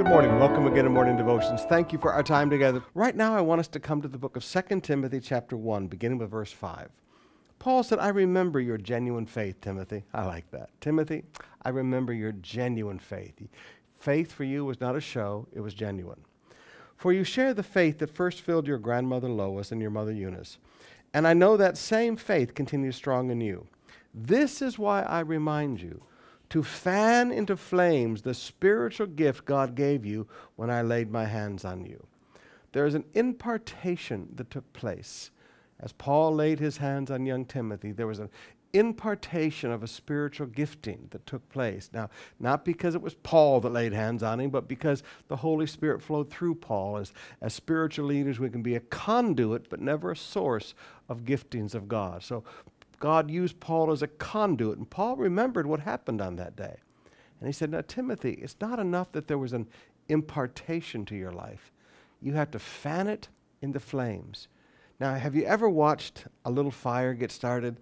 Good morning. Welcome again to Morning Devotions. Thank you for our time together. Right now, I want us to come to the book of 2 Timothy, chapter 1, beginning with verse 5. Paul said, I remember your genuine faith, Timothy. I like that. Timothy, I remember your genuine faith. Faith for you was not a show, it was genuine. For you share the faith that first filled your grandmother Lois and your mother Eunice. And I know that same faith continues strong in you. This is why I remind you to fan into flames the spiritual gift God gave you when I laid my hands on you. There is an impartation that took place. As Paul laid his hands on young Timothy, there was an impartation of a spiritual gifting that took place. Now, not because it was Paul that laid hands on him, but because the Holy Spirit flowed through Paul. As, as spiritual leaders, we can be a conduit, but never a source of giftings of God. So God used Paul as a conduit, and Paul remembered what happened on that day. And he said, Now, Timothy, it's not enough that there was an impartation to your life, you have to fan it in the flames. Now, have you ever watched a little fire get started?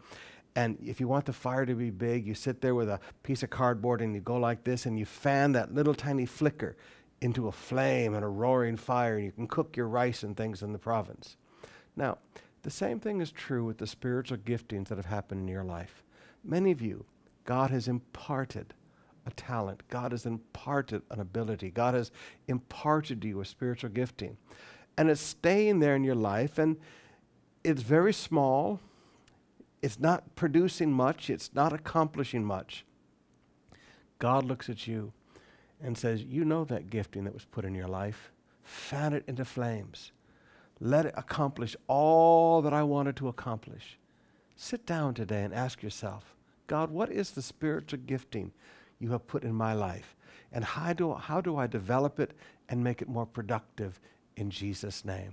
And if you want the fire to be big, you sit there with a piece of cardboard and you go like this and you fan that little tiny flicker into a flame and a roaring fire, and you can cook your rice and things in the province. Now, the same thing is true with the spiritual giftings that have happened in your life. Many of you, God has imparted a talent, God has imparted an ability, God has imparted to you a spiritual gifting. And it's staying there in your life, and it's very small. It's not producing much, it's not accomplishing much. God looks at you and says, You know that gifting that was put in your life. Fan it into flames. Let it accomplish all that I wanted to accomplish. Sit down today and ask yourself, God, what is the spiritual gifting you have put in my life? And how do, how do I develop it and make it more productive in Jesus' name?